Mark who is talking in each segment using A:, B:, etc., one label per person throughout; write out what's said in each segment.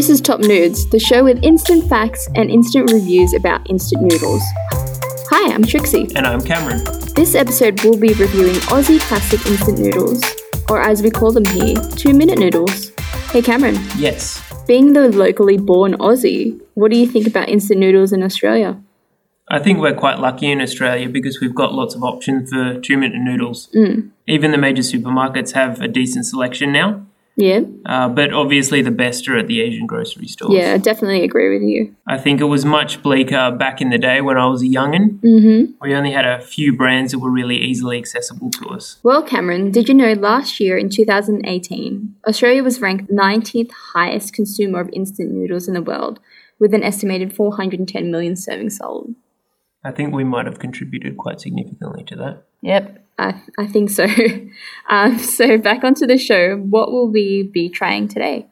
A: This is Top Nudes, the show with instant facts and instant reviews about instant noodles. Hi, I'm Trixie.
B: And I'm Cameron.
A: This episode we'll be reviewing Aussie classic instant noodles, or as we call them here, two minute noodles. Hey Cameron,
B: Yes.
A: being the locally born Aussie, what do you think about instant noodles in Australia?
B: I think we're quite lucky in Australia because we've got lots of options for two minute noodles.
A: Mm.
B: Even the major supermarkets have a decent selection now.
A: Yeah?
B: Uh, but obviously, the best are at the Asian grocery stores.
A: Yeah, I definitely agree with you.
B: I think it was much bleaker back in the day when I was a youngin.
A: Mm-hmm.
B: We only had a few brands that were really easily accessible to us.
A: Well, Cameron, did you know last year in 2018, Australia was ranked 19th highest consumer of instant noodles in the world, with an estimated 410 million servings sold?
B: I think we might have contributed quite significantly to that.
A: Yep, I, I think so. um, so, back onto the show, what will we be trying today?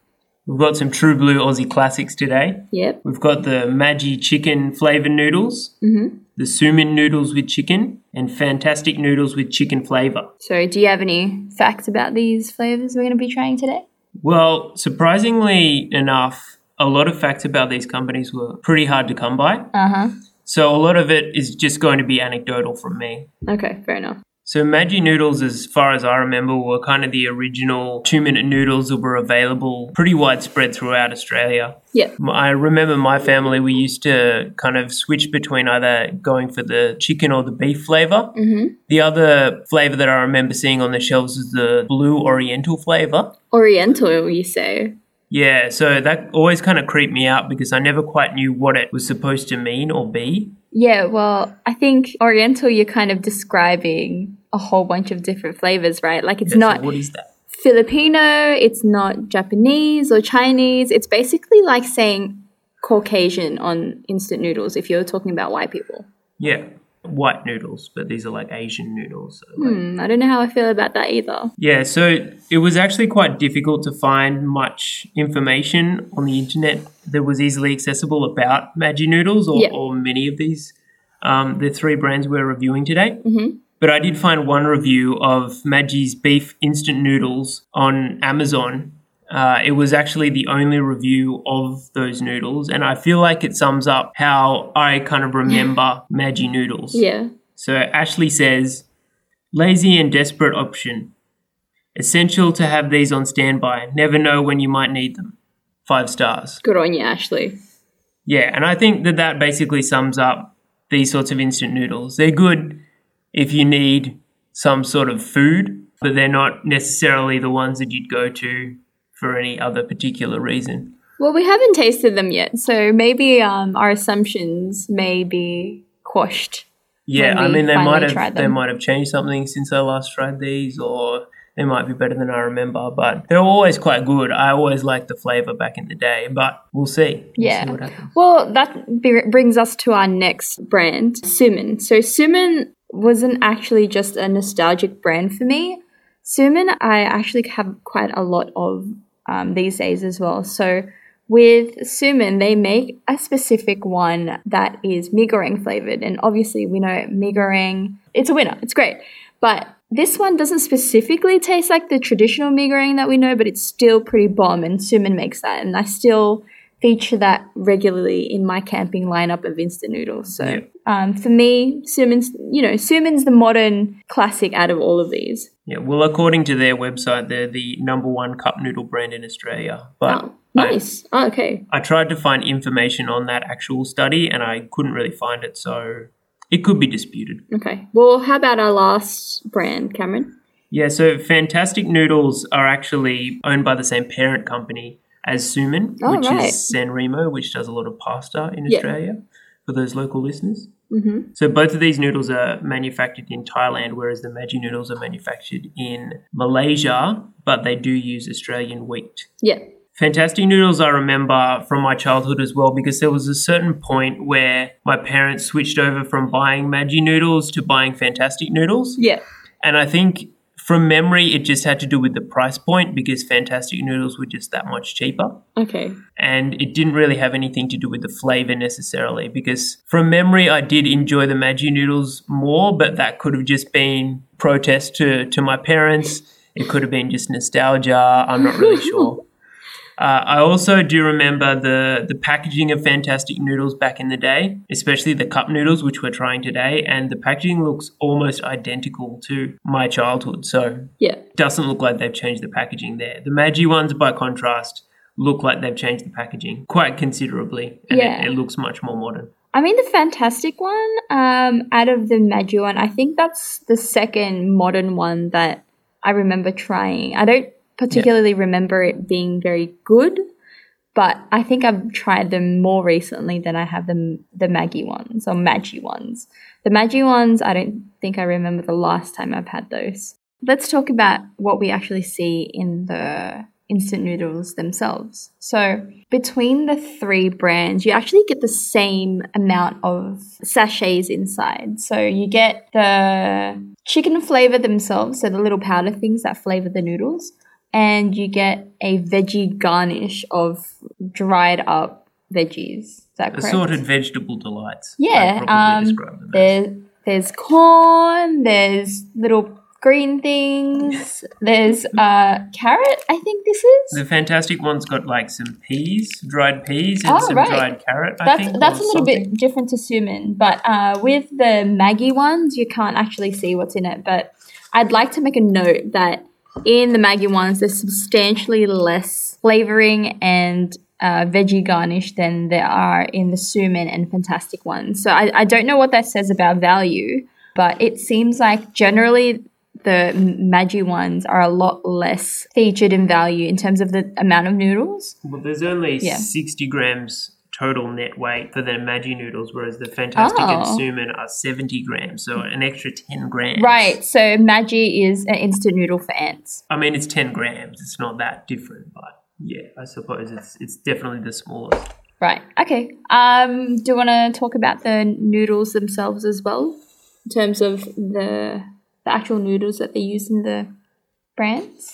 B: We've got some True Blue Aussie classics today.
A: Yep.
B: We've got the Maggi chicken flavoured noodles,
A: Mm-hmm.
B: the Suimin noodles with chicken, and fantastic noodles with chicken flavour.
A: So, do you have any facts about these flavors we're going to be trying today?
B: Well, surprisingly enough, a lot of facts about these companies were pretty hard to come by.
A: Uh huh.
B: So a lot of it is just going to be anecdotal from me.
A: Okay, fair enough.
B: So Maggi noodles, as far as I remember, were kind of the original two-minute noodles that were available pretty widespread throughout Australia.
A: Yep.
B: I remember my family, we used to kind of switch between either going for the chicken or the beef flavor.
A: Mm-hmm.
B: The other flavor that I remember seeing on the shelves is the blue oriental flavor.
A: Oriental, you say?
B: Yeah, so that always kind of creeped me out because I never quite knew what it was supposed to mean or be.
A: Yeah, well, I think Oriental, you're kind of describing a whole bunch of different flavors, right? Like it's not
B: what is that?
A: Filipino, it's not Japanese or Chinese. It's basically like saying Caucasian on instant noodles if you're talking about white people.
B: Yeah, white noodles, but these are like Asian noodles. So like-
A: Hmm, I don't know how I feel about that either.
B: Yeah, so it was actually quite difficult to find much information on the internet that was easily accessible about Maggi noodles or,
A: Yeah.
B: or many of these, um, the three brands we're reviewing today.
A: Mhm.
B: But I did find one review of Maggi's beef instant noodles on Amazon. Uh, it was actually the only review of those noodles, and I feel like it sums up how I kind of remember Maggi noodles.
A: Yeah.
B: So Ashley says, lazy and desperate option. Essential to have these on standby. Never know when you might need them. Five stars.
A: Good on you, Ashley.
B: Yeah, and I think that that basically sums up these sorts of instant noodles. They're good if you need some sort of food, but they're not necessarily the ones that you'd go to for any other particular reason.
A: Well, we haven't tasted them yet, so maybe um, our assumptions may be quashed.
B: Yeah, I mean they might have they might have changed something since I last tried these, or they might be better than I remember. But they're always quite good. I always liked the flavor back in the day, but we'll see. We'll
A: Yeah.
B: see.
A: Well, that b- brings us to our next brand, Suimin. So Suimin wasn't actually just a nostalgic brand for me. Suimin, I actually have quite a lot of um, these days as well. So with Suimin, they make a specific one that is mee flavored, and obviously we know mee. It's a winner. It's great, but this one doesn't specifically taste like the traditional mee that we know, but it's still pretty bomb, and Suimin makes that, and I still feature that regularly in my camping lineup of instant noodles. So
B: Yeah.
A: um, for me, Suimin's, you know, Suimin's the modern classic out of all of these.
B: Yeah, well, according to their website, they're the number one cup noodle brand in Australia. But
A: Oh, nice. Oh, okay.
B: I, I tried to find information on that actual study, and I couldn't really find it, so it could be disputed.
A: Okay. Well, how about our last brand, Cameron?
B: Yeah, so Fantastic Noodles are actually owned by the same parent company as Suimin,
A: Oh,
B: which
A: right.
B: is San Remo, which does a lot of pasta in. Australia for those local listeners.
A: Mm-hmm.
B: So both of these noodles are manufactured in Thailand, whereas the Maggi noodles are manufactured in Malaysia, but they do use Australian wheat.
A: Yeah.
B: Fantastic noodles I remember from my childhood as well because there was a certain point where my parents switched over from buying Maggi noodles to buying Fantastic noodles.
A: Yeah.
B: And I think from memory, it just had to do with the price point because Fantastic Noodles were just that much cheaper.
A: Okay.
B: And it didn't really have anything to do with the flavor necessarily because from memory, I did enjoy the Maggi noodles more, but that could have just been protest to, to my parents. It could have been just nostalgia. I'm not really sure. Uh, I also do remember the the packaging of Fantastic noodles back in the day, especially the cup noodles, which we're trying today, and the packaging looks almost identical to my childhood. So
A: Yeah.
B: doesn't look like they've changed the packaging there. The Maggi ones, by contrast, look like they've changed the packaging quite considerably, and
A: Yeah.
B: it, it looks much more modern.
A: I mean, the fantastic one, um, out of the Maggi one, I think that's the second modern one that I remember trying. I don't particularly remember it being very good, but I think I've tried them more recently than I have the the Maggi ones or Maggi ones. The Maggi ones, I don't think I remember the last time I've had those. Let's talk about what we actually see in the instant noodles themselves. So, between the three brands, you actually get the same amount of sachets inside. So, you get the chicken flavor themselves, so the little powder things that flavor the noodles, and you get a veggie garnish of dried up veggies. Is that correct?
B: Assorted vegetable delights.
A: Yeah, um. There, there's corn. There's little green things. There's uh, carrot. I think this is.
B: The fantastic one's got like some peas, dried peas, and
A: Oh,
B: some
A: right.
B: dried carrot. I
A: That's
B: think,
A: that's a little
B: something.
A: bit different to suimin, but uh, with the Maggie ones, you can't actually see what's in it. But I'd like to make a note that in the Maggie ones, there's substantially less flavoring and uh, veggie garnish than there are in the suimin and fantastic ones. So I, I don't know what that says about value, but it seems like generally the Maggi ones are a lot less featured in value in terms of the amount of noodles.
B: Well, there's only
A: Yeah.
B: 60 grams total net weight for the Maggi noodles, whereas the Fantastic and
A: Oh.
B: Suimin are 70 grams, so an extra 10 grams.
A: Right, so Maggi is an instant noodle for ants.
B: I mean, it's 10 grams. It's not that different, but yeah, I suppose it's it's definitely the smallest.
A: Right. Okay. Um, do you want to talk about the noodles themselves as well, in terms of the the actual noodles that they use in the brands?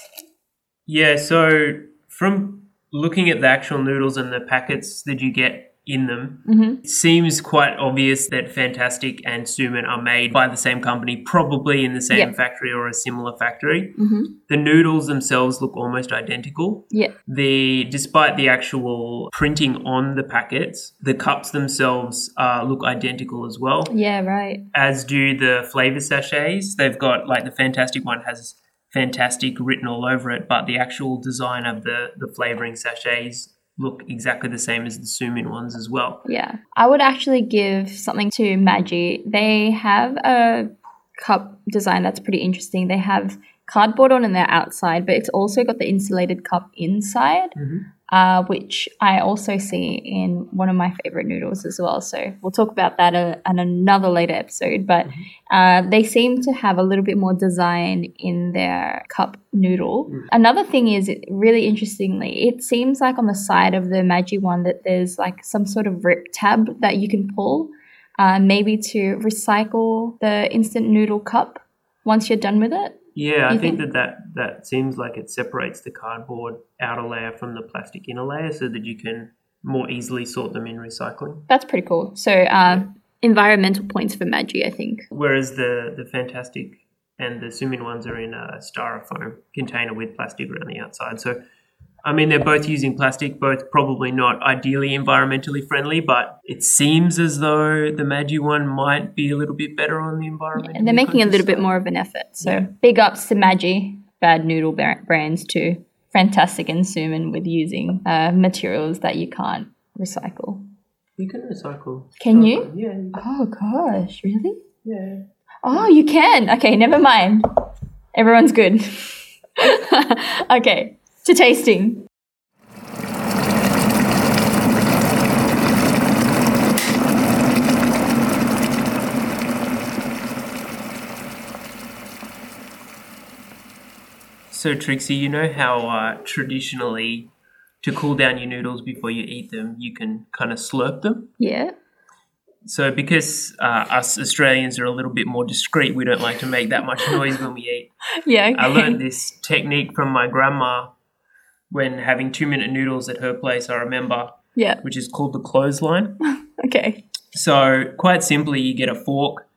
B: Yeah, so from looking at the actual noodles and the packets that you get in them,
A: Mm-hmm.
B: it seems quite obvious that Fantastic and Suimin are made by the same company, probably in the same
A: Yeah.
B: factory or a similar factory.
A: Mm-hmm.
B: The noodles themselves look almost identical.
A: Yeah.
B: The despite the actual printing on the packets, the cups themselves uh, look identical as well.
A: Yeah. Right.
B: As do the flavor sachets. They've got like the Fantastic one has Fantastic written all over it, but the actual design of the the flavoring sachets look exactly the same as the Suimin ones as well.
A: Yeah. I would actually give something to Maggi. They have a cup design that's pretty interesting. They have cardboard on in their outside, but it's also got the insulated cup inside. Mm-hmm. Uh, which I also see in one of my favorite noodles as well. So we'll talk about that uh, in another later episode. But uh, they seem to have a little bit more design in their cup noodle. Another thing is, it- really interestingly, it seems like on the side of the Maggi one that there's like some sort of rip tab that you can pull, uh, maybe to recycle the instant noodle cup once you're done with it.
B: Yeah, I think
A: think-
B: that, that that seems like it separates the cardboard outer layer from the plastic inner layer so that you can more easily sort them in recycling.
A: That's pretty cool. So, um, environmental points for Maggi, I think.
B: Whereas the, the Fantastic and the Suimin ones are in a styrofoam container with plastic around the outside. So, I mean, they're both using plastic, both probably not ideally environmentally friendly, but it seems as though the Maggi one might be a little bit better on the environment.
A: And they're making a little bit more of an effort. So big ups to Maggi, bad noodle brands too. Fantastic and Suimin with using uh, materials that you can't recycle.
B: You can recycle.
A: Can you?
B: Yeah. you-
A: Oh gosh, really?
B: Yeah.
A: Oh, you can. Okay, never mind. Everyone's good. okay, to tasting.
B: So, Trixie, you know how uh, traditionally to cool down your noodles before you eat them, you can kind of slurp them?
A: Yeah.
B: So, because uh, us Australians are a little bit more discreet, we don't like to make that much noise when we eat.
A: Yeah. Okay.
B: I learned this technique from my grandma when having two minute noodles at her place, I remember,
A: Yeah.
B: which is called the clothesline.
A: Okay.
B: So, quite simply, you get a fork,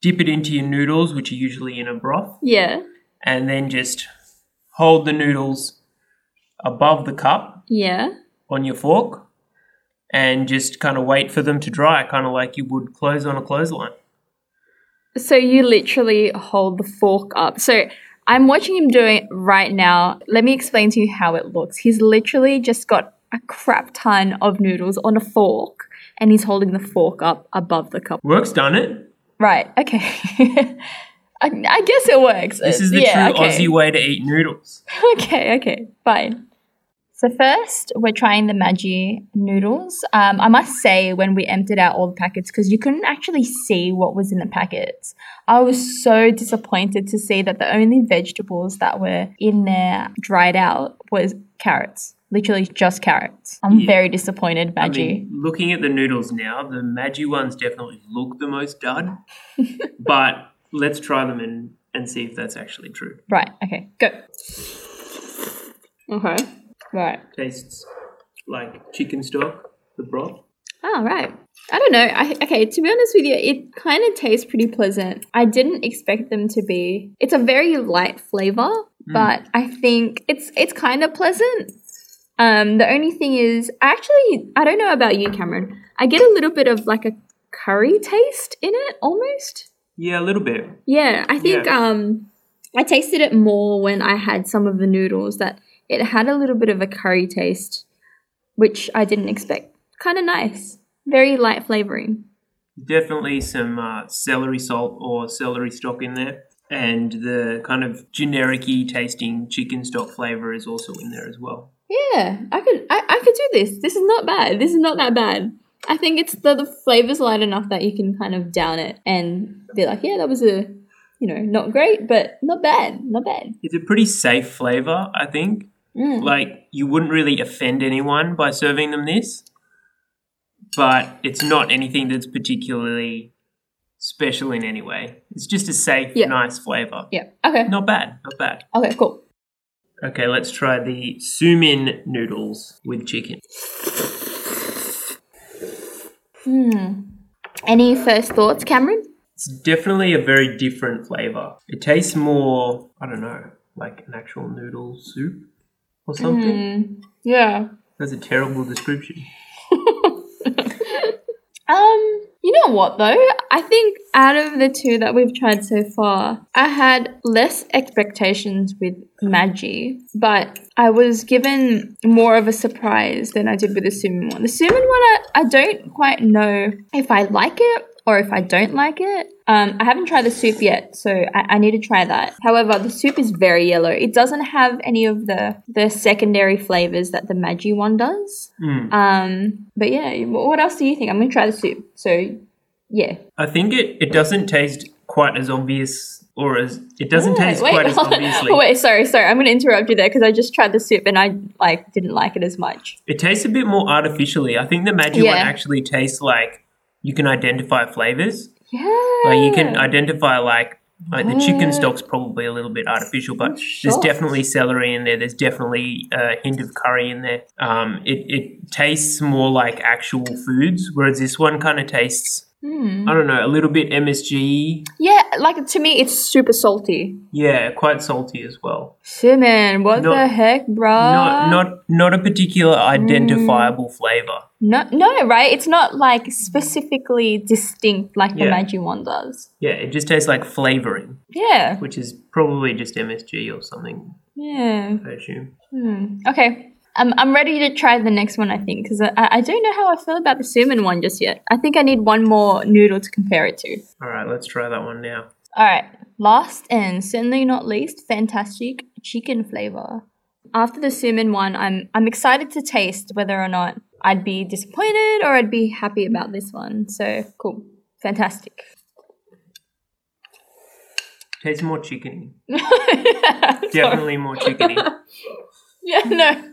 B: dip it into your noodles, which are usually in a broth,
A: Yeah.
B: and then just hold the noodles above the cup
A: Yeah.
B: on your fork and just kind of wait for them to dry, kind of like you would clothes on a clothesline.
A: So you literally hold the fork up. So I'm watching him do it right now. Let me explain to you how it looks. He's literally just got a crap ton of noodles on a fork and he's holding the fork up above the cup.
B: Work's done it.
A: Right, okay. I, I guess it works.
B: This is the
A: Yeah,
B: true
A: okay.
B: Aussie way to eat noodles.
A: okay, okay, fine. So first, we're trying the Maggi noodles. Um, I must say, when we emptied out all the packets, because you couldn't actually see what was in the packets, I was so disappointed to see that the only vegetables that were in there dried out was carrots. Literally just carrots. I'm
B: Yeah.
A: very disappointed,
B: I
A: Maggi.
B: mean, looking at the noodles now, the Maggi ones definitely look the most dud. but let's try them and, and see if that's actually true.
A: right, okay, go. Okay, right.
B: Tastes like chicken stock, the broth.
A: Oh, right. I don't know. I, okay, to be honest with you, it kind of tastes pretty pleasant. I didn't expect them to be. It's a very light flavor, but I think it's it's kind of pleasant. Um, the only thing is, actually, I don't know about you, Cameron. I get a little bit of like a curry taste in it, almost.
B: Yeah, a little bit.
A: Yeah, I think
B: Yeah.
A: um, I tasted it more when I had some of the noodles. That it had a little bit of a curry taste, which I didn't expect. Kind of nice, very light flavoring.
B: Definitely some uh, celery salt or celery stock in there. And the kind of generic tasting chicken stock flavor is also in there as well.
A: Yeah, I could I, I could do this. This is not bad. This is not that bad. I think it's the, the flavor's light enough that you can kind of down it and be like, yeah, that was a you know, not great, but not bad. Not bad.
B: It's a pretty safe flavor, I think.
A: Mm.
B: Like, you wouldn't really offend anyone by serving them this, but it's not anything that's particularly special in any way. It's just a safe,
A: Yeah.
B: nice flavor.
A: Yeah. Okay.
B: Not bad, not bad.
A: Okay, cool.
B: Okay, let's try the suimin noodles with chicken.
A: Hmm. Any first thoughts, Cameron?
B: It's definitely a very different flavor. It tastes more, I don't know, like an actual noodle soup or something.
A: Mm, yeah.
B: That's a terrible description.
A: Um, you know what though? I think out of the two that we've tried so far, I had less expectations with Maggi, but I was given more of a surprise than I did with the Suimin one. The Suimin one, I, I don't quite know if I like it or if I don't like it. Um, I haven't tried the soup yet, so I, I need to try that. However, the soup is very yellow. It doesn't have any of the the secondary flavors that the Maggi one does.
B: Mm.
A: Um, but yeah, what else do you think? I'm gonna try the soup. So, yeah.
B: I think it, it doesn't taste quite as obvious or as it doesn't
A: Yeah,
B: taste
A: wait,
B: quite as obviously.
A: wait, sorry, sorry. I'm gonna interrupt you there because I just tried the soup and I like didn't like it as much.
B: It tastes a bit more artificially. I think the Maggi one actually tastes like you can identify flavors.
A: Yeah.
B: Like you can identify like like the chicken stock's probably a little bit artificial, but there's definitely celery in there. There's definitely a hint of curry in there. Um, it it tastes more like actual foods, whereas this one kind of tastes
A: Hmm.
B: I don't know a little bit MSG.
A: Yeah, like to me, it's super salty.
B: Yeah, quite salty as well.
A: Simon, what
B: Not-
A: the heck, bro?
B: not not not a particular identifiable
A: Mm.
B: flavor.
A: no, no, right? It's not like specifically distinct like the
B: Yeah.
A: Maggi one does.
B: Yeah, it just tastes like flavoring,
A: Yeah,
B: which is probably just MSG or something.
A: yeah.
B: I assume.
A: Hmm. Okay. I'm, I'm ready to try the next one, I think, because I, I don't know how I feel about the Suimin one just yet. I think I need one more noodle to compare it to.
B: All right, let's try that one now.
A: All right. Last and certainly not least, fantastic chicken flavor. After the Suimin one, I'm I'm excited to taste whether or not I'd be disappointed or I'd be happy about this one. So cool, fantastic.
B: Tastes more chickeny.
A: Sorry.
B: Definitely more chickeny.
A: Yeah, no.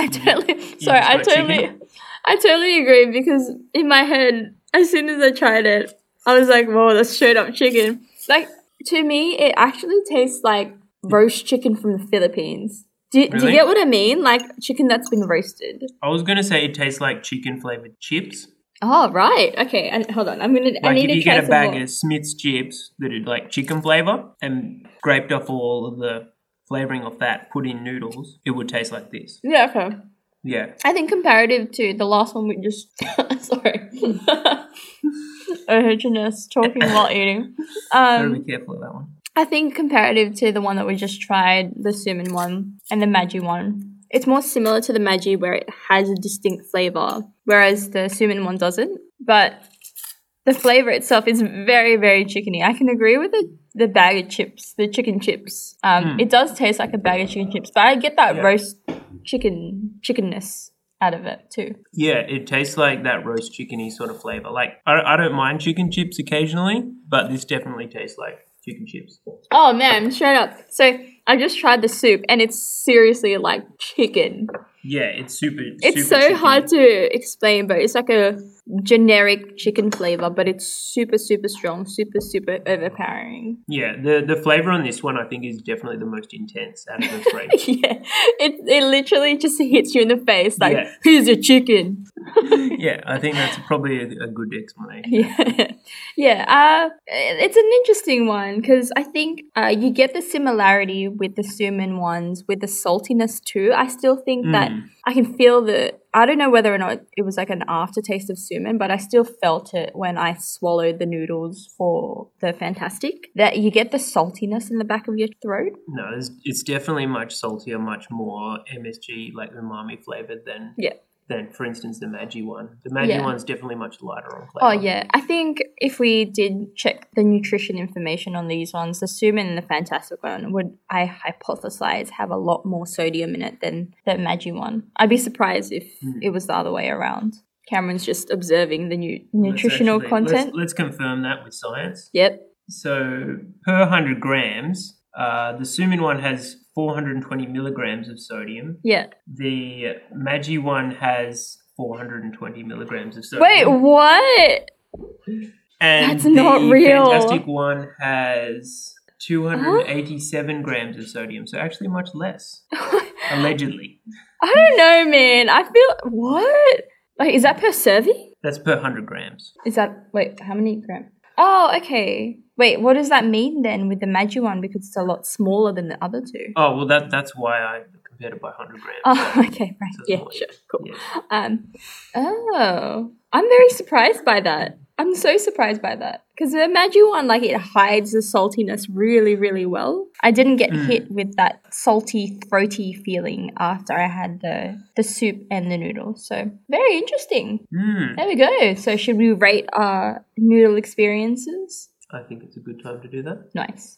A: I totally sorry, I totally
B: chicken?
A: I totally agree because in my head, as soon as I tried it, I was like, whoa, that's straight up chicken. Like to me, it actually tastes like roast chicken from the Philippines. Do, do you get what I mean? Like chicken that's been roasted.
B: I was gonna say it tastes like chicken flavored chips.
A: Oh right, okay. And hold on, I'm gonna. I
B: Like
A: need
B: if
A: to
B: you get a bag
A: more.
B: of Smith's chips that are like chicken flavor and scraped off all of the flavoring of that put in noodles, it would taste like this.
A: Yeah, okay.
B: Yeah.
A: I think comparative to the last one we just sorry. I talking while eating.
B: Gotta
A: Um,
B: be careful of that one.
A: I think comparative to the one that we just tried, the Suimin one and the Maggi one, it's more similar to the Maggi where it has a distinct flavor, whereas the Suimin one doesn't. But the flavor itself is very, very chickeny. I can agree with the, the bag of chips, the chicken chips. Um,
B: Hmm.
A: It does taste like a bag of chicken chips, but I get that
B: Yeah.
A: roast chicken chickenness out of it too.
B: Yeah, it tastes like that roast chickeny sort of flavor. Like I, I don't mind chicken chips occasionally, but this definitely tastes like chicken chips.
A: Oh man, straight up. So I just tried the soup and it's seriously like chicken.
B: Yeah, it's super.
A: It's
B: super
A: so
B: chickeny.
A: hard to explain, but it's like a generic chicken flavor, but it's super, super strong, super, super overpowering.
B: Yeah, the the flavor on this one I think is definitely the most intense out of this range.
A: yeah, it, it literally just hits you in the face like,
B: Yeah.
A: here's your chicken.
B: yeah, I think that's probably a, a good explanation.
A: Yeah, yeah. Uh, it's an interesting one because I think uh, you get the similarity with the Suimin ones with the saltiness too. I still think that
B: Mm.
A: I can feel the. I don't know whether or not it was like an aftertaste of Suimin, but I still felt it when I swallowed the noodles for the Fantastic. That you get the saltiness in the back of your throat.
B: No, it's, it's definitely much saltier, much more MSG like umami flavored than
A: Yeah.
B: Than for instance the Maggi one. The Maggi
A: Yeah.
B: one's definitely much lighter on flavor.
A: Oh yeah, I think if we did check the nutrition information on these ones, the Suimin and the Fantastic one would, I hypothesize, have a lot more sodium in it than the Maggi one. I'd be surprised if
B: Hmm.
A: it was the other way around. Cameron's just observing the
B: Let's
A: nutritional
B: actually-
A: content.
B: Let's, let's confirm that with science.
A: Yep.
B: So per 100 grams, uh, the Suimin one has 420 milligrams of sodium.
A: Yeah.
B: The Maggi one has 420 milligrams of sodium.
A: Wait, what?
B: and
A: that's not real. the.
B: Fantastic one has 287 grams of sodium, so actually much less, allegedly.
A: I don't know, man. I feel what? Like, is that per serving?
B: That's per 100 grams.
A: Is that wait? How many grams? Oh, okay. Wait, what does that mean then with the Maggi one? Because it's a lot smaller than the other two.
B: Oh, well, that that's why I compared it by 100 grams.
A: Oh, okay, right.
B: So
A: Yeah, sure, cool.
B: yeah.
A: Um, oh, I'm very surprised by that. I'm so surprised by that because the Maggi one, like, it hides the saltiness really, really well. I didn't get
B: Mm.
A: hit with that salty, throaty feeling after I had the the soup and the noodles. So very interesting.
B: Mm,
A: There we go. So should we rate our noodle experiences?
B: I think it's a good time to do that.
A: Nice.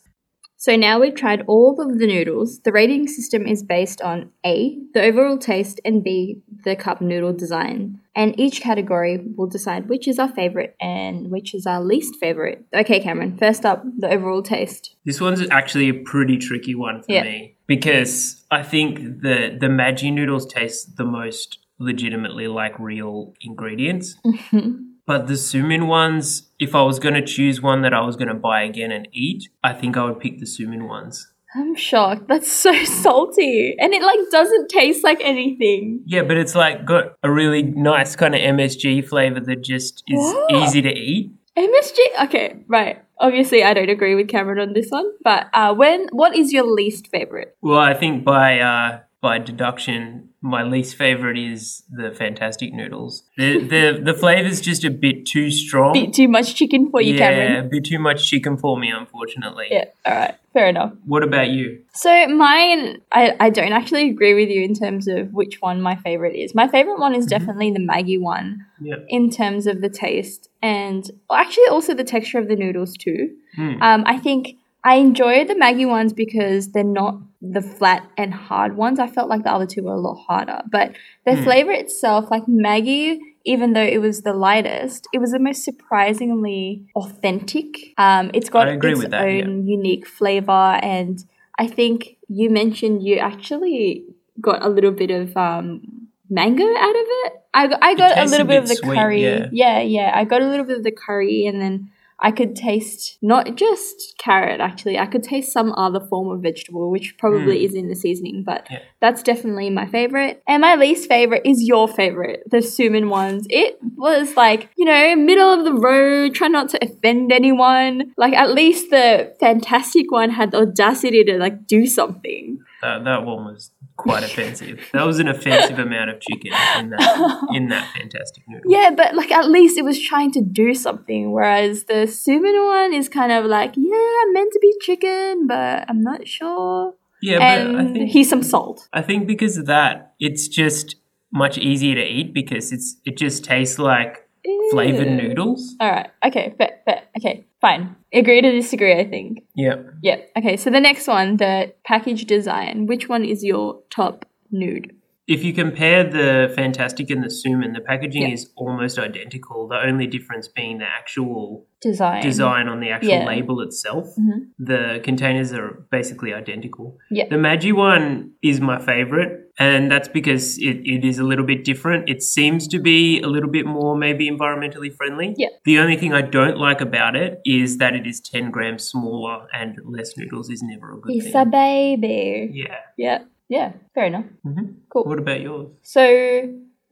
A: So now we've tried all of the noodles. The rating system is based on A, the overall taste, and B, the cup noodle design. And each category will decide which is our favorite and which is our least favorite. Okay, Cameron, first up, the overall taste.
B: This one's actually a pretty tricky one for
A: Yeah.
B: me because I think the the Maggi noodles taste the most legitimately like real ingredients. But the Suimin ones, if I was going to choose one that I was going to buy again and eat, I think I would pick the Suimin ones.
A: I'm shocked. That's so salty. And it like doesn't taste like anything.
B: Yeah, but it's like got a really nice kind of MSG flavor that just is easy to eat.
A: MSG. Okay, right. Obviously, I don't agree with Cameron on this one. But uh, when what is your least favorite?
B: Well, I think by uh, by deduction, my least favorite is the Fantastic Noodles. The the the flavor's just a bit too strong.
A: Bit too much chicken for you,
B: yeah,
A: Cameron.
B: a bit too much chicken for me, unfortunately.
A: Yeah. All right. Fair enough.
B: What about you?
A: So mine, I, I don't actually agree with you in terms of which one my favorite is. My favorite one is definitely the Maggie one
B: Yeah.
A: in terms of the taste and well, actually also the texture of the noodles too.
B: Hmm.
A: Um, I think I enjoy the Maggie ones because they're not the flat and hard ones. I felt like the other two were a lot harder, but the
B: Hmm.
A: flavor itself, like Maggie, even though it was the lightest, it was the most surprisingly authentic. Um, it's got its
B: that, yeah.
A: own unique flavor, and I think you mentioned you actually got a little bit of um, mango out of it. I, got- I got a little
B: a
A: bit
B: bit
A: of the
B: sweet,
A: curry.
B: yeah.
A: yeah, yeah. I got a little bit of the curry, and then I could taste not just carrot. Actually, I could taste some other form of vegetable, which probably hmm. is in the seasoning. But
B: Yeah.
A: that's definitely my favorite. And my least favorite is your favorite, the Suimin ones. It was like, you know, middle of the road, try not to offend anyone. Like, at least the fantastic one had the audacity to, like, do something.
B: That, that one was quite offensive. That was an offensive amount of chicken in that in that fantastic noodle.
A: Yeah, but like at least it was trying to do something, whereas the Suimin one is kind of like, yeah, I'm meant to be chicken, but I'm not sure.
B: Yeah, but I
A: and
B: think
A: here's some salt.
B: I think because of that, it's just much easier to eat because it's it just tastes like flavored noodles.
A: All right. Okay. Fair, fair. Okay. Fine. Agree to disagree. I think.
B: Yeah.
A: Yep. Okay. So the next one, the package design. Which one is your top nude?
B: If you compare the Fantastic and the Suimin, the packaging is almost identical. The only difference being the actual
A: Design.
B: design on the actual
A: Yeah.
B: label itself.
A: Mhm.
B: The containers are basically identical. The Maggi one is my favorite, and that's because it, it is a little bit different. It seems to be a little bit more maybe environmentally friendly.
A: Yeah.
B: The only thing I don't like about it is that it is 10 grams smaller and less noodles is never a good
A: It's
B: thing.
A: a baby.
B: yeah.
A: Yeah. Yeah. Fair enough.
B: hmm
A: Cool.
B: What about yours?
A: So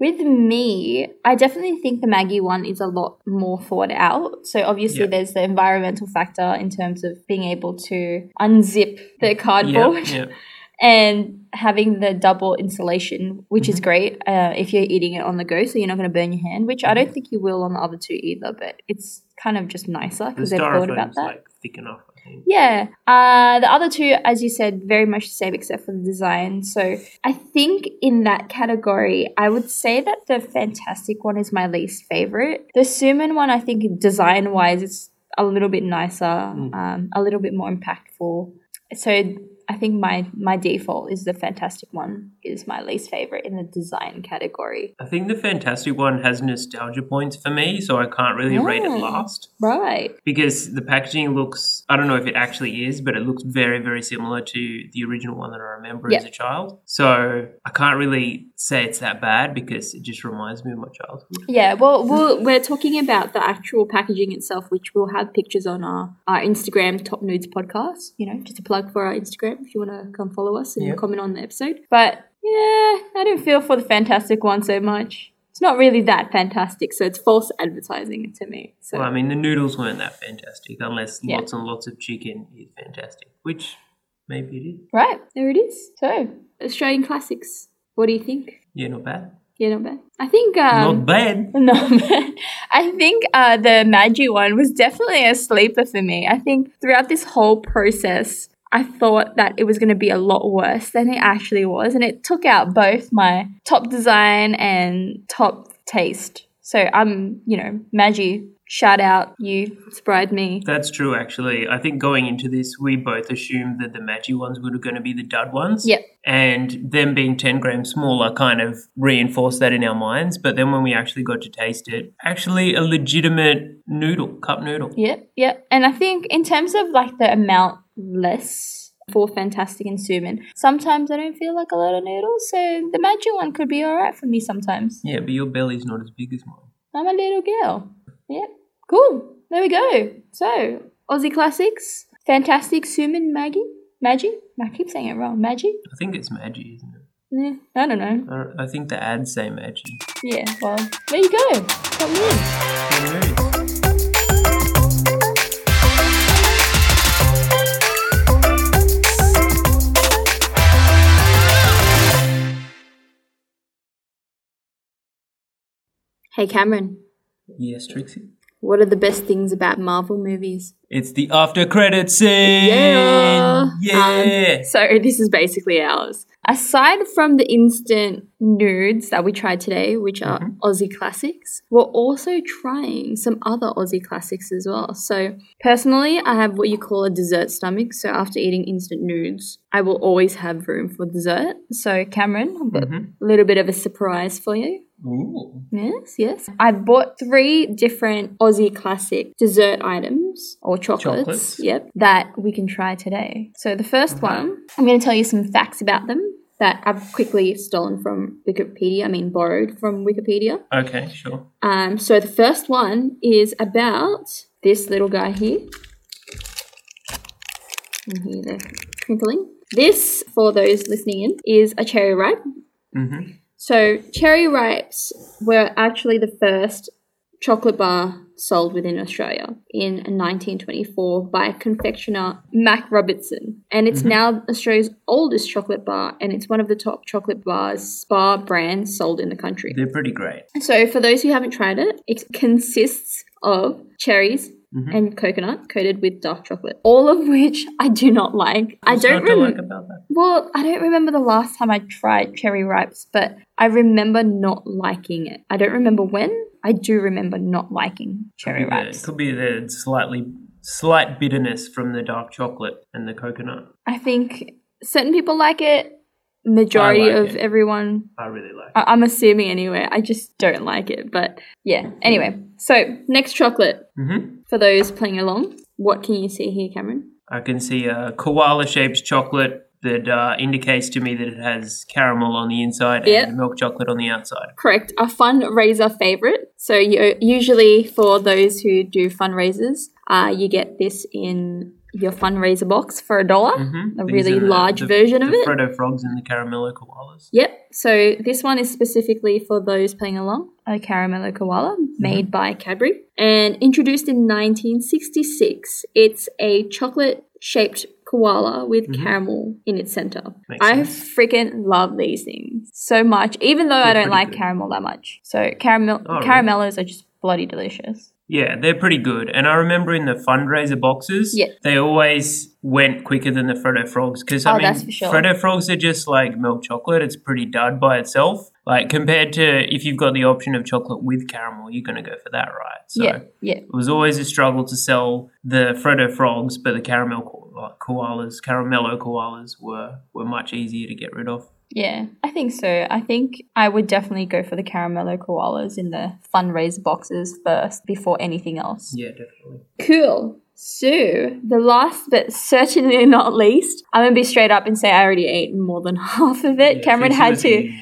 A: with me, I definitely think the Maggie one is a lot more thought out. So obviously
B: Yeah.
A: there's the environmental factor in terms of being able to unzip the cardboard
B: Yeah, yeah.
A: and having the double insulation, which
B: Mm-hmm.
A: is great uh, if you're eating it on the go, so you're not going to burn your hand. Which I don't think you will on the other two either, but it's kind of just nicer
B: The
A: because they've thought about that.
B: like thick enough.
A: Yeah. Uh, the other two, as you said, very much the same except for the design. So I think in that category, I would say that the Fantastic one is my least favorite. The Suimin one, I think design wise, it's a little bit nicer, um, a little bit more impactful. So I think my my default is the Fantastic one is my least favorite in the design category.
B: I think the Fantastic one has nostalgia points for me, so I can't really rate it last.
A: Right.
B: because the packaging looks I don't know if it actually is, but it looks very, very similar to the original one that I remember as a child. So I can't really say it's that bad because it just reminds me of my childhood.
A: Yeah, well, we'll we're talking about the actual packaging itself, which we'll have pictures on our, our Instagram, Top Nudes Podcast. You know, just a plug for our Instagram if you want to come follow us and
B: Yeah.
A: comment on the episode. But yeah, I don't feel for the fantastic one so much. It's not really that fantastic, so it's false advertising to me. So
B: Well, I mean, the noodles weren't that fantastic unless
A: Yeah.
B: lots and lots of chicken is fantastic, which maybe it is.
A: right there it is. So Australian classics. What do you think?
B: Yeah, not bad.
A: Yeah, not bad. I think um,
B: not bad.
A: No, man. I think uh, the Maggi one was definitely a sleeper for me. I think throughout this whole process, I thought that it was going to be a lot worse than it actually was. And it took out both my top design and top taste. So I'm, you know, Maggi, shout out, you inspired me.
B: That's true, actually. I think going into this, we both assumed that the Maggi ones were going to be the dud ones.
A: Yep.
B: And them being 10 grams smaller kind of reinforced that in our minds. But then when we actually got to taste it, actually a legitimate noodle, cup noodle.
A: Yep, yep. And I think in terms of like the amount less for Fantastic and Suimin, sometimes I don't feel like a lot of noodles. So the Maggi one could be alright for me sometimes.
B: Yeah, but your belly's not as big as mine.
A: I'm a little girl. Yep. Cool. There we go. So, Aussie classics. Fantastic Suman Maggie. Maggie? I keep saying it wrong. Maggie?
B: I think it's Maggi, isn't it?
A: Yeah, I don't know.
B: I I think the ads say Maggi.
A: Yeah, well, there you go. Got me. Hey Cameron,
B: Yes, Trixie.
A: what are the best things about Marvel movies?
B: It's the after credit scene.
A: Yeah.
B: Yeah.
A: Um, so this is basically ours. Aside from the instant nudes that we tried today, which are Aussie classics, we're also trying some other Aussie classics as well. So personally, I have what you call a dessert stomach. So after eating instant nudes, I will always have room for dessert. So Cameron, I've got a little bit of a surprise for you.
B: Ooh.
A: Yes, yes. I bought three different Aussie classic dessert items or chocolates,
B: Chocolates.
A: Yep, that we can try today. So the 1st one, I'm going to tell you some facts about them that I've quickly stolen from Wikipedia. I mean, borrowed from Wikipedia.
B: Okay, sure.
A: Um, so the first one is about this little guy here. And here they're crinkling. This, for those listening in, is a cherry ripe.
B: Mm-hmm.
A: So cherry ripes were actually the first chocolate bar sold within Australia in 1924 by confectioner MacRobertson. And it's mm-hmm. now Australia's oldest chocolate bar, and it's one of the top chocolate bars, bar brands sold in the country.
B: They're pretty great.
A: So, for those who haven't tried it, it consists of cherries
B: Mhm.
A: and coconut coated with dark chocolate, all of which I do not like. I don't
B: like
A: remember.
B: about that.
A: Well, I don't remember the last time I tried cherry ripes, but I remember not liking it. I don't remember when. I do remember not liking cherry
B: Could be the-
A: ripes.
B: Could be the slightly slight bitterness from the dark chocolate and the coconut.
A: I think certain people like it. Majority
B: like
A: of
B: it.
A: everyone
B: I really like.
A: I- I'm assuming anyway. I just don't like it. But yeah, anyway. So, next chocolate.
B: hmm
A: For those playing along, what can you see here, Cameron?
B: I can see a koala shaped chocolate that uh, indicates to me that it has caramel on the inside
A: Yep.
B: and milk chocolate on the outside.
A: Correct. A fundraiser favorite. So, you, usually for those who do fundraisers, uh, you get this in your fundraiser box for a dollar.
B: Mm-hmm.
A: A really large version of
B: the
A: it.
B: Freddo frogs and the caramello koalas.
A: Yep. So this one is specifically for those playing along. A caramello koala made by Cadbury and introduced in 1966. It's a chocolate shaped koala with
B: Mhm.
A: caramel in its center.
B: Makes
A: I
B: sense.
A: freaking love these things so much, even though I
B: They're
A: don't like
B: good.
A: caramel that much. So caramel
B: Oh, really?
A: are just bloody delicious.
B: Yeah, they're pretty good. And I remember in the fundraiser boxes,
A: Yeah.
B: they always went quicker than the Freddo frogs. Because I
A: Oh,
B: mean,
A: that's for sure.
B: Freddo frogs are just like milk chocolate. It's pretty dud by itself. Like compared to if you've got the option of chocolate with caramel, you're going to go for that, right? So
A: yeah, yeah.
B: it was always a struggle to sell the Freddo frogs, but the caramel ko- koalas, caramello koalas, were were much easier to get rid of.
A: Yeah, I think so. I think I would definitely go for the caramello koalas in the fundraiser boxes first before anything else.
B: Yeah, definitely.
A: Cool. So, the last but certainly not least, I'm going to be straight up and say I already ate more than half of it.
B: Yeah,
A: Cameron had to,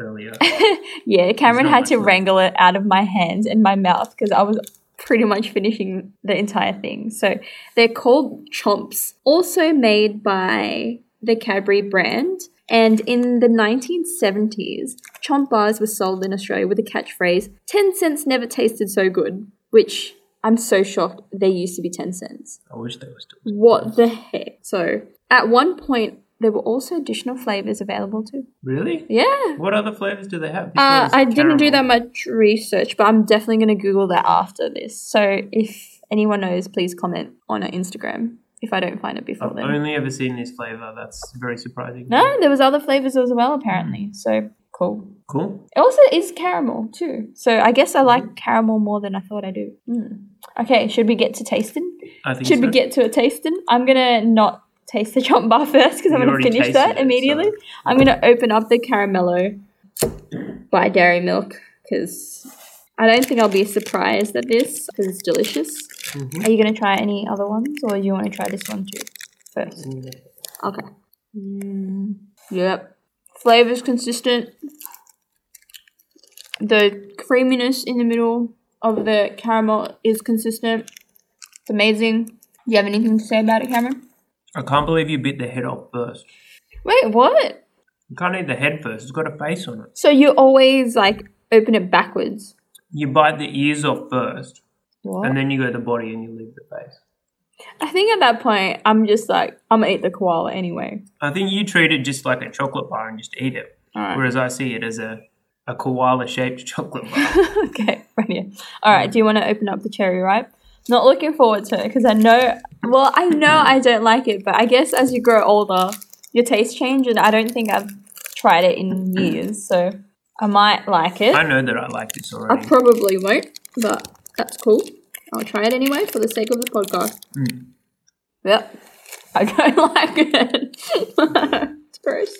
B: earlier.
A: yeah, Cameron had to
B: left.
A: wrangle it out of my hands and my mouth because I was pretty much finishing the entire thing. So, they're called Chomps, also made by the Cadbury brand. And in the 1970s, Chomp bars were sold in Australia with the catchphrase 10 cents never tasted so good, which I'm so shocked they used to be 10 cents.
B: I wish they were still.
A: What the heck? So, at one point, there were also additional flavors available too.
B: Really?
A: Yeah.
B: What other flavors do they have?
A: Uh, I didn't do that much research, but I'm definitely going to Google that after this. So, if anyone knows, please comment on our Instagram if I don't find it before then.
B: I've only ever seen this flavor. That's very surprising.
A: No, there was other flavors as well, apparently. So, cool.
B: Cool.
A: It also is caramel too. So, I guess I like caramel more than I thought I do. Mm. Okay, should we get to tasting?
B: I think
A: Should
B: so.
A: we get to a tasting? I'm gonna not taste the chomp bar first because I'm gonna finish that
B: it,
A: immediately.
B: so-
A: I'm gonna open up the caramello by Dairy Milk because I don't think I'll be surprised at this because it's delicious.
B: Mhm.
A: Are you gonna try any other ones or do you want to try this one too first? Okay. Mm, yep. Flavor's consistent. The creaminess in the middle of the caramel is consistent. It's amazing. Do you have anything to say about it, Cameron?
B: I can't believe you bit the head off first.
A: Wait, what?
B: You can't eat the head first. It's got a face on it.
A: So you always like open it backwards.
B: You bite the ears off first,
A: What?
B: and then you go the body and you leave the face.
A: I think at that point I'm just like I'm gonna eat the koala anyway.
B: I think you treat it just like a chocolate bar and just eat it,
A: Alright.
B: whereas I see it as a, a koala shaped chocolate bar.
A: okay, brilliant. All right, do you want to open up the cherry ripe? Not looking forward to it because I know, well, I know I don't like it, but I guess as you grow older, your taste change, and I don't think I've tried it in years, so I might like it.
B: I know that I like this already.
A: I probably won't, but that's cool. I'll try it anyway for the sake of the podcast.
B: Mm.
A: Yep, I don't like it. it's gross.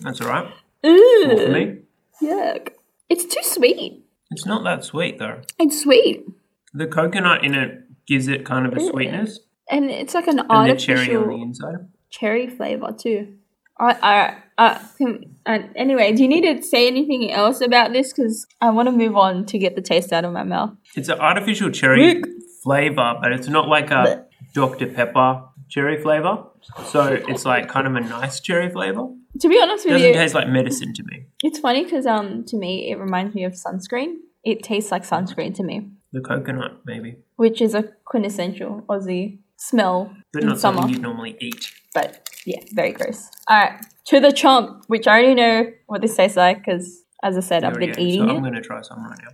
B: That's all right. More for me.
A: yuck. It's too sweet.
B: It's not that sweet though.
A: It's sweet.
B: The coconut in it gives it kind of a sweetness,
A: And it's like an
B: and
A: artificial
B: cherry on the inside.
A: cherry flavor too. I, I, I, can- uh, anyway, do you need to say anything else about this? Because I want to move on to get the taste out of my mouth.
B: It's an artificial cherry
A: Rick.
B: flavor, but it's not like a Dr Pepper cherry flavor. So it's like kind of a nice cherry flavor.
A: To be honest
B: It
A: with
B: doesn't
A: you,
B: taste like medicine to me.
A: it's funny because um, to me, it reminds me of sunscreen. It tastes like sunscreen to me.
B: The coconut, maybe.
A: which is a quintessential Aussie smell
B: But
A: in
B: not
A: summer.
B: something you'd normally eat.
A: But yeah, very gross. All right, to the chomp, which I already know what this tastes like because, as I said, I've been
B: go.
A: eating
B: so I'm going to try some right now.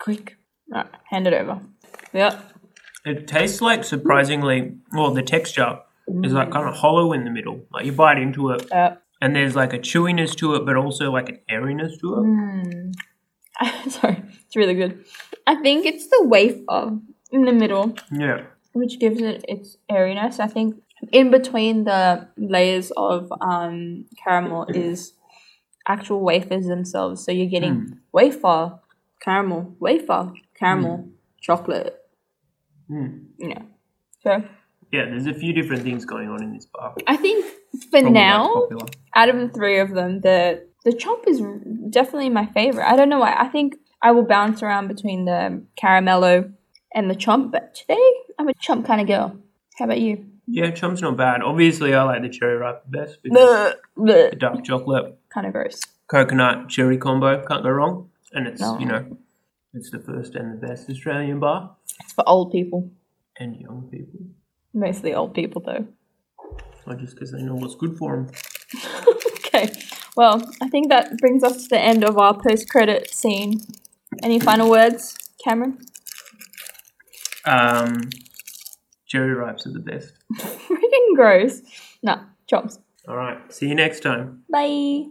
A: Quick. All right, hand it over. Yep.
B: It tastes like surprisingly, well, the texture is like kind of hollow in the middle. Like you bite into it,
A: Yep.
B: and there's like a chewiness to it, but also like an airiness to it.
A: Mm. Sorry, it's really good. I think it's the wafer in the middle
B: Yeah.
A: which gives it its airiness. I think in between the layers of um, caramel is actual wafers themselves. So you're getting wafer, caramel, wafer, caramel, chocolate.
B: Mm.
A: You know. So
B: Yeah, there's a few different things going on in this bar.
A: I think for
B: Probably
A: now, out of the three of them, the the chomp is definitely my favorite. I don't know why. I think I will bounce around between the caramello and the chomp, but today I'm a chomp kind of girl. How about you?
B: Yeah, chomp's not bad. Obviously, I like the cherry ripe the best because the dark chocolate,
A: Kind of gross.
B: coconut, cherry combo can't go wrong. And it's,
A: No.
B: you know, it's the first and the best Australian bar.
A: It's for old people.
B: And young people.
A: Mostly old people, though.
B: Not just because they know what's good for them.
A: okay. Well, I think that brings us to the end of our post credit scene. Any final words, Cameron?
B: Um, cherry ripes are the best.
A: Freaking gross. Nah, chops.
B: All right. See you next time.
A: Bye.